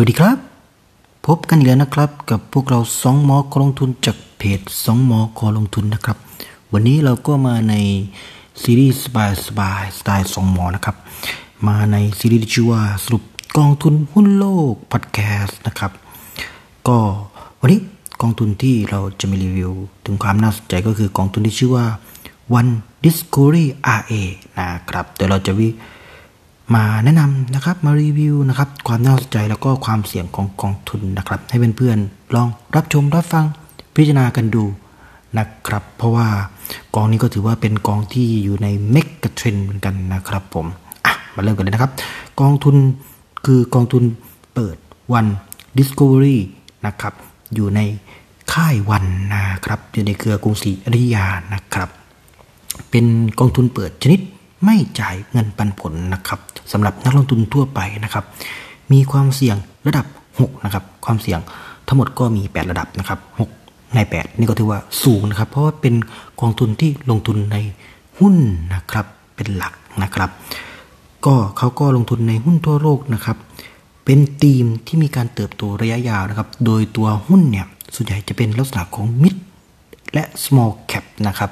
วัสดีครับ พบกันอีกแล้วนะครับกับพวกเราสองหมอคอลงทุนจากเพจสองหมอคอลงทุนนะครับ วันนี้เราก็มาในซีรีส์สบายสบายสไตล์สองหมอนะครับ มาในซีรีส์ที่ชื่อว่าสรุปกองทุนหุ้นโลกพอดแคสต์นะครับ ก็วันนี้กองทุนที่เราจะมีรีวิว ถึงความน่าสนใจก็คือกองทุนที่ชื่อว่า One Discovery RA นะครับเดี๋ยวเราจะวิ มาแนะนำนะครับมารีวิวนะครับความน่าสนใจแล้วก็ความเสี่ยงของกองทุนนะครับ ให้เพื่อนๆลองรับชมรับฟังพิจารณากันดูนะครับ เพราะว่ากองนี้ก็ถือว่าเป็นกองที่อยู่ในเมกะเทรนเหมือนกันนะครับผมอะมาเริ่มกันเลยนะครับ กองทุนคือกองทุนเปิด One Discovery นะครับ อยู่ในค่ายวันนะครับอยู่ในเครือกรุงศรีอยุธยานะครับ เป็นกองทุนเปิดชนิด ไม่จ่ายเงินปันผลนะครับสำหรับนักลงทุนทั่วไปนะครับ มีความเสี่ยงระดับ 6 นะครับ ความเสี่ยงทั้งหมดก็มี 8 ระดับนะครับ 6 ใน 8 นี่ก็ถือว่าสูงนะครับ เพราะว่าเป็นกองทุนที่ลงทุนในหุ้นนะครับเป็นหลักนะครับ ก็เขาก็ลงทุนในหุ้นทั่วโลกนะครับ เป็นทีมที่มีการเติบโตระยะยาวนะครับ โดยตัวหุ้นเนี่ยส่วนใหญ่จะเป็นลักษณะของ mid และ small cap นะครับ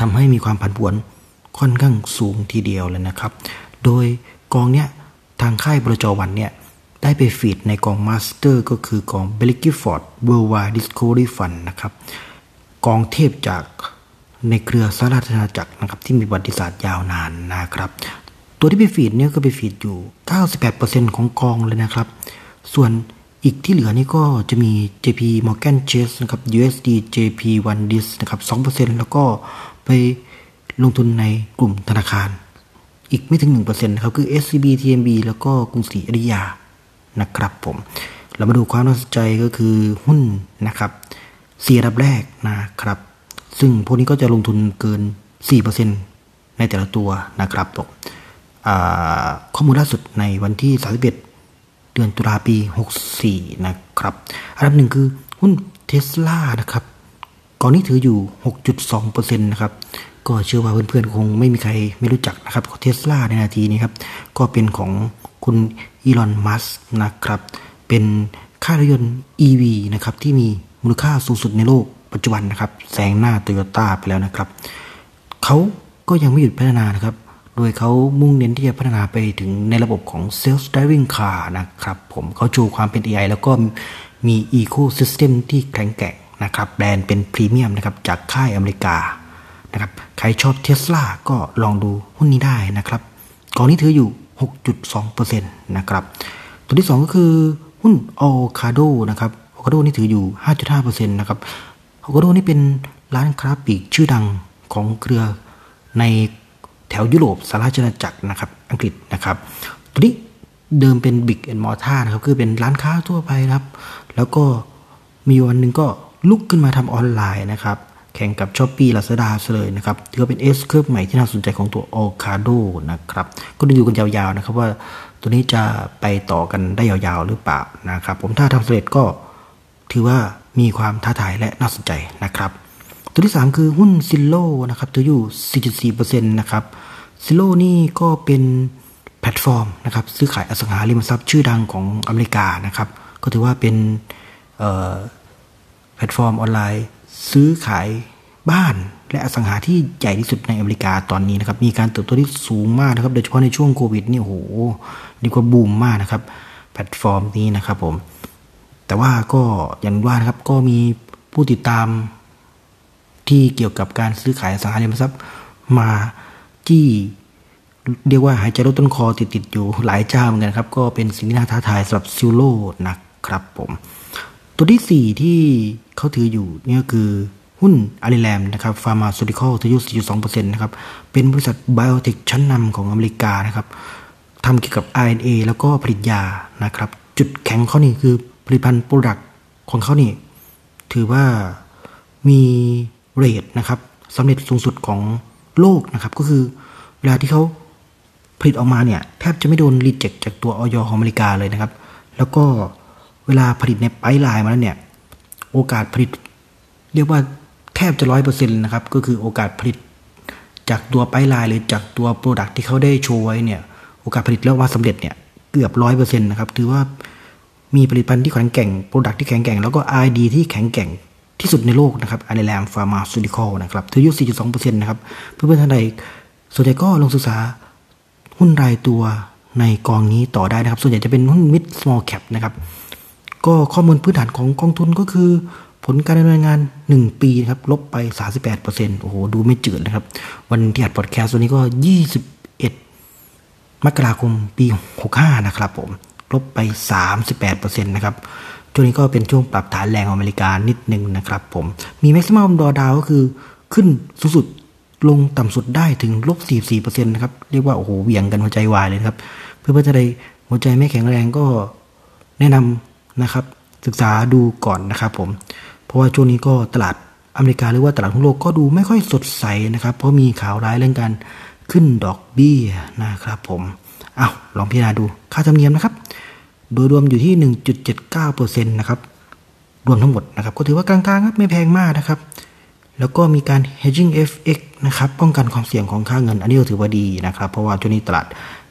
ทำให้มีความผันผวน ค่อนข้างสูงทีเดียวเลยนะครับ โดยกองเนี้ยทางค่ายบลจ.วันเนี่ยได้ไป feed ในกอง master ก็คือกองเบลิกิฟอร์ดเวอร์วาดิสโ v รีฟันนะครับกองเทพจากในเครือสหราชอาณาจักรนะครับที่มีประวัติศาสตร์ยาวนานนะครับ ตัวที่ไป feed เนี่ยก็ไป feed อยู่ 98%ของกองเลยนะครับ ส่วนอีกที่เหลือนี่ก็จะมี JP Morgan Chase นะครับ USD JP 1 Dis นะครับ 2%แล้วก็ไป ลงทุนในกลุ่มธนาคาร อีกไม่ถึง 1%นะครับคือ SCB TMB แล้วก็กรุงศรีอยุธยานะครับผม เรามาดูความน่าสนใจก็คือหุ้นนะครับสี่ระดับแรกนะครับ ซึ่งพวกนี้ก็จะลงทุนเกิน 4%ในแต่ละตัวนะครับผมข้อมูลล่าสุดในวันที่ 31 เดือนตุลาปี 64 นะครับอันดับหนึ่งคือหุ้นเทสลานะครับก่องนี้ถืออยู่ 6.2%นะครับ ก็เชื่อว่าเพื่อนๆคงไม่มีใครไม่รู้จักนะครับเทสลาในนาทีนี้ครับก็เป็นของคุณอีลอนมัสนะครับ เป็นค่ายรถยนต์ EV นะครับที่มีมูลค่าสูงสุดในโลกปัจจุบันนะครับแซงหน้าโตโยต้าไปแล้วนะครับเขาก็ยังไม่หยุดพัฒนานะครับ โดยเขามุ่งเน้นที่จะพัฒนาไปถึงในระบบของ Self Driving Car นะครับผมเขาโชว์ความเป็น AI แล้วก็มี Ecosystem ที่แข็งแกร่งนะครับแบรนด์เป็นพรีเมียมนะครับจากค่ายอเมริกา นะครับใครชอบเทสลาก็ลองดูหุ้นนี้ได้นะครับกองนี้ถืออยู่ 6.2%นะครับตัวที่ 2 ก็คือหุ้นออคาโดนะครับออคาโดนี่ถืออยู่ 5.5%นะครับ Ocado นี่เป็นร้านค้าปลีกชื่อดังของเครือในแถวยุโรปสหราชอาณาจักรนะครับ อังกฤษนะครับ ตัวนี้เดิมเป็น brick and mortar นะครับ คือเป็นร้านค้าทั่วไปครับ แล้วก็มีวันหนึ่งก็ลุกขึ้นมาทำออนไลน์นะครับ แข่งกับ Shopee Lazada เลยนะครับถือว่าเป็น S-curve ใหม่ที่น่าสนใจของตัว Ocado นะครับ ก็ดูอยู่กันยาวๆนะครับว่าตัวนี้จะไปต่อกันได้ยาวๆหรือเปล่านะครับ ผมถ้าทำสำเร็จก็ถือว่ามีความท้าทายและน่าสนใจนะครับ ตัวที่ 3 คือหุ้น Zillow นะครับถืออยู่ 4.4%นะครับ Zillow นี่ก็เป็นแพลตฟอร์มนะครับซื้อขายอสังหาริมทรัพย์ชื่อดังของอเมริกานะครับ ก็ถือว่าเป็นแพลตฟอร์มออนไลน์ ซื้อขายบ้านและอสังหาที่ใหญ่ที่สุดในอเมริกาตอนนี้นะครับ มีการเติบโตที่สูงมากนะครับ โดยเฉพาะในช่วงโควิดนี่โหเรียกว่าบูมมากนะครับ แพลตฟอร์มนี้นะครับผม แต่ว่าก็อย่างว่านะครับก็มีผู้ติดตามที่เกี่ยวกับการซื้อขายอสังหาริมทรัพย์มาที่เรียกว่าหายใจรดต้นคอติดติดอยู่หลายเจ้าเหมือนกันครับ ก็เป็นสิ่งที่น่าท้าทายสำหรับ Zillow นะครับผม ตัวที่ 4 ที่เขาถืออยู่นี่ก็คือหุ้น Alnylam นะครับ Pharmaceutical ถืออยู่4.2%นะครับ เป็นบริษัท biotech ชั้นนำของอเมริกานะครับทำเกี่ยวกับ RNA แล้วก็ผลิตยานะครับ จุดแข็งเขานี่คือผลิตภัณฑ์ product ของเขานี่ถือว่ามี rate นะครับสำเร็จสูงสุดของโลกนะครับ ก็คือเวลาที่เขาผลิตออกมาเนี่ย แทบจะไม่โดน reject จากตัวอย. ของอเมริกาเลยนะครับ แล้วก็ เวลาผลิตใน pipeline มาแล้วเนี่ย โอกาสผลิต เรียกว่าแทบจะร้อยเปอร์เซ็นต์นะครับ ก็คือโอกาสผลิต จากตัว pipeline หรือจากตัว product ที่เขาได้โชว์ไว้เนี่ย โอกาสผลิตแล้วว่าสำเร็จเนี่ยเกือบร้อยเปอร์เซ็นต์นะครับ ถือว่ามีผลิตภัณฑ์ที่แข็งแกร่ง product ที่แข็งแกร่งแล้วก็ R&D ที่แข็งแกร่งที่สุดในโลกนะครับ Alnylam Pharmaceuticals นะครับถืออยู่4.2%นะครับ เพื่อนๆท่านใดส่วนใจก็ลงศึกษาหุ้นรายตัวในกองนี้ต่อได้นะครับ ส่วนใหญ่จะเป็นหุ้น mid small cap นะครับ ก็ข้อมูลพื้นฐานของกองทุนก็คือ ผลการดำเนินงาน 1 ปีครับลบไป 38%โอ้โห ดูไม่จืดนะครับ วันที่อัดพอดแคสต์วันนี้ก็ 21 มกราคมปี 65 นะครับผม ลบไป 38%นะครับช่วงนี้ก็เป็นช่วงปรับฐานแรงอเมริกานิดนึงนะครับผม มีแม็กซิมัมดอดาวก็คือขึ้นสูงสุดลงต่ำสุดได้ถึงลบ 44%นะครับ เรียกว่า โอ้โหเวียงกันหัวใจวายเลยครับเพื่อจะได้หัวใจไม่แข็งแรงก็แนะนำ นะครับศึกษาดูก่อนนะครับผมเพราะว่าช่วงนี้ก็ตลาดอเมริกาหรือว่าตลาดทั่วโลกก็ดูไม่ค่อยสดใสนะครับ เพราะมีข่าวร้ายเรื่องการขึ้นดอกเบี้ยนะครับผมเอาลองพิจารณาดูค่าธรรมเนียมนะครับ โดยรวมอยู่ที่ 1.79%นะครับรวมทั้งหมดนะครับก็ถือว่ากลางๆครับไม่แพงมากนะครับ แล้วก็มีการ hedging FX นะครับป้องกันความเสี่ยงของค่าเงิน อันนี้ก็ถือว่าดีนะครับ เพราะว่าช่วงนี้ตลาด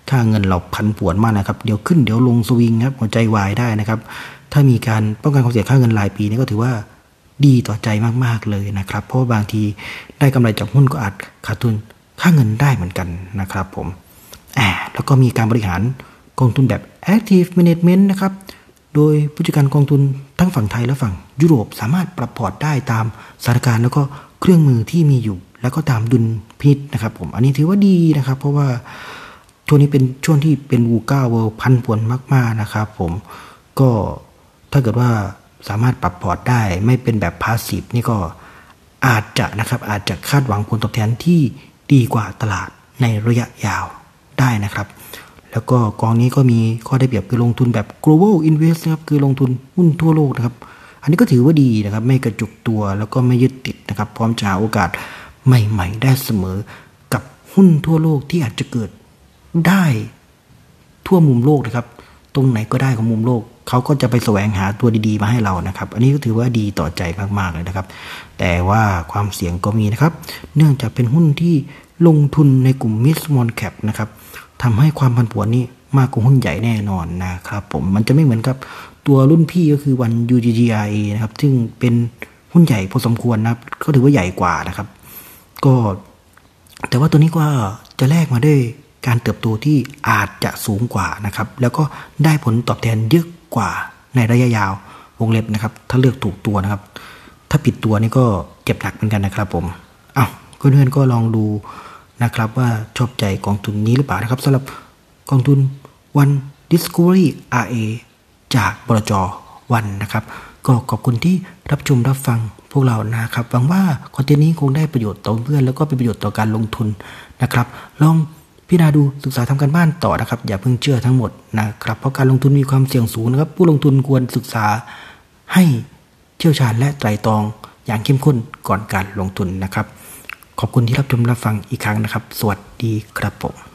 ค่าเงินเราพันปวนมากนะครับ เดี๋ยวขึ้นเดี๋ยวลงสวิงครับหัวใจวายได้นะครับ ถ้ามีการป้องกันความเสี่ยงค่าเงินรายปีนี้ก็ถือว่าดีต่อใจมาก ๆ เลยนะครับ เพราะบางทีได้กำไรจากหุ้นก็อาจขาดทุนค่าเงินได้เหมือนกันนะครับผมแอบแล้วก็มีการบริหารกองทุนแบบ active management นะครับ โดยผู้จัดการกองทุนทั้งฝั่งไทยและฝั่งยุโรปสามารถปรับพอร์ตได้ตามสถานการณ์แล้วก็เครื่องมือที่มีอยู่ แล้วก็ตามดุลพินิจนะครับผม อันนี้ถือว่าดีนะครับ เพราะว่า ช่วงนี้เป็นช่วงที่เป็น VUCA World ผันผวนมาก ๆ นะครับผมก็ถ้าเกิดว่าสามารถปรับพอร์ตได้ไม่เป็นแบบ passive นี่ก็อาจจะนะครับอาจจะคาดหวังผลตอบแทนที่ดีกว่าตลาดในระยะยาวได้นะครับ แล้วก็กองนี้ก็มีข้อได้เปรียบคือลงทุนแบบ global invest นะครับคือลงทุนหุ้นทั่วโลกนะครับ อันนี้ก็ถือว่าดีนะครับ ไม่กระจุกตัวแล้วก็ไม่ยึดติดนะครับ พร้อมจะหาโอกาสใหม่ ๆ ได้เสมอกับหุ้นทั่วโลกที่อาจจะเกิด ได้ทั่วมุมโลกนะครับ ตรงไหนก็ได้ของมุมโลก เขาก็จะไปแสวงหาตัวดีๆมาให้เรานะครับ อันนี้ก็ถือว่าดีต่อใจมากๆเลยนะครับ แต่ว่าความเสี่ยงก็มีนะครับ เนื่องจากเป็นหุ้นที่ลงทุนในกลุ่ม mid small cap นะครับทำให้ความผันผวนนี้มากกว่าหุ้นใหญ่แน่นอนนะครับผมมันจะไม่เหมือนกับตัวรุ่นพี่ก็คือวัน UGGRA นะครับซึ่งเป็นหุ้นใหญ่พอสมควรนะครับก็ถือว่าใหญ่กว่านะครับ ก็ แต่ว่าตัวนี้ก็จะแลกมาด้วย การเติบโตที่อาจจะสูงกว่านะครับ แล้วก็ได้ผลตอบแทนเยอะกว่าในระยะยาววงเล็บนะครับ ถ้าเลือกถูกตัวนะครับ ถ้าผิดตัวนี่ก็เจ็บหนักเหมือนกันนะครับผมเอา้าเพื่อนๆก็ลองดูนะครับ ว่าชอบใจกองทุนนี้หรือเปล่านะครับสำหรับกองทุน One Discovery RA จากบรจวันนะครับ ก็ขอบคุณที่รับชมรับฟังพวกเรานะครับหวังว่าคอนเทนต์นี้คงได้ประโยชน์ต่อเพื่อนแล้วก็เป็นประโยชน์ต่อการลงทุนนะครับ ลอง พิจารณาดูศึกษาทำการบ้านต่อนะครับ อย่าเพิ่งเชื่อทั้งหมดนะครับ เพราะการลงทุนมีความเสี่ยงสูงนะครับ ผู้ลงทุนควรศึกษาให้เชี่ยวชาญและไตรตรองอย่างเข้มข้นก่อนการลงทุนนะครับ ขอบคุณที่รับชมรับฟังอีกครั้งนะครับ สวัสดีครับผม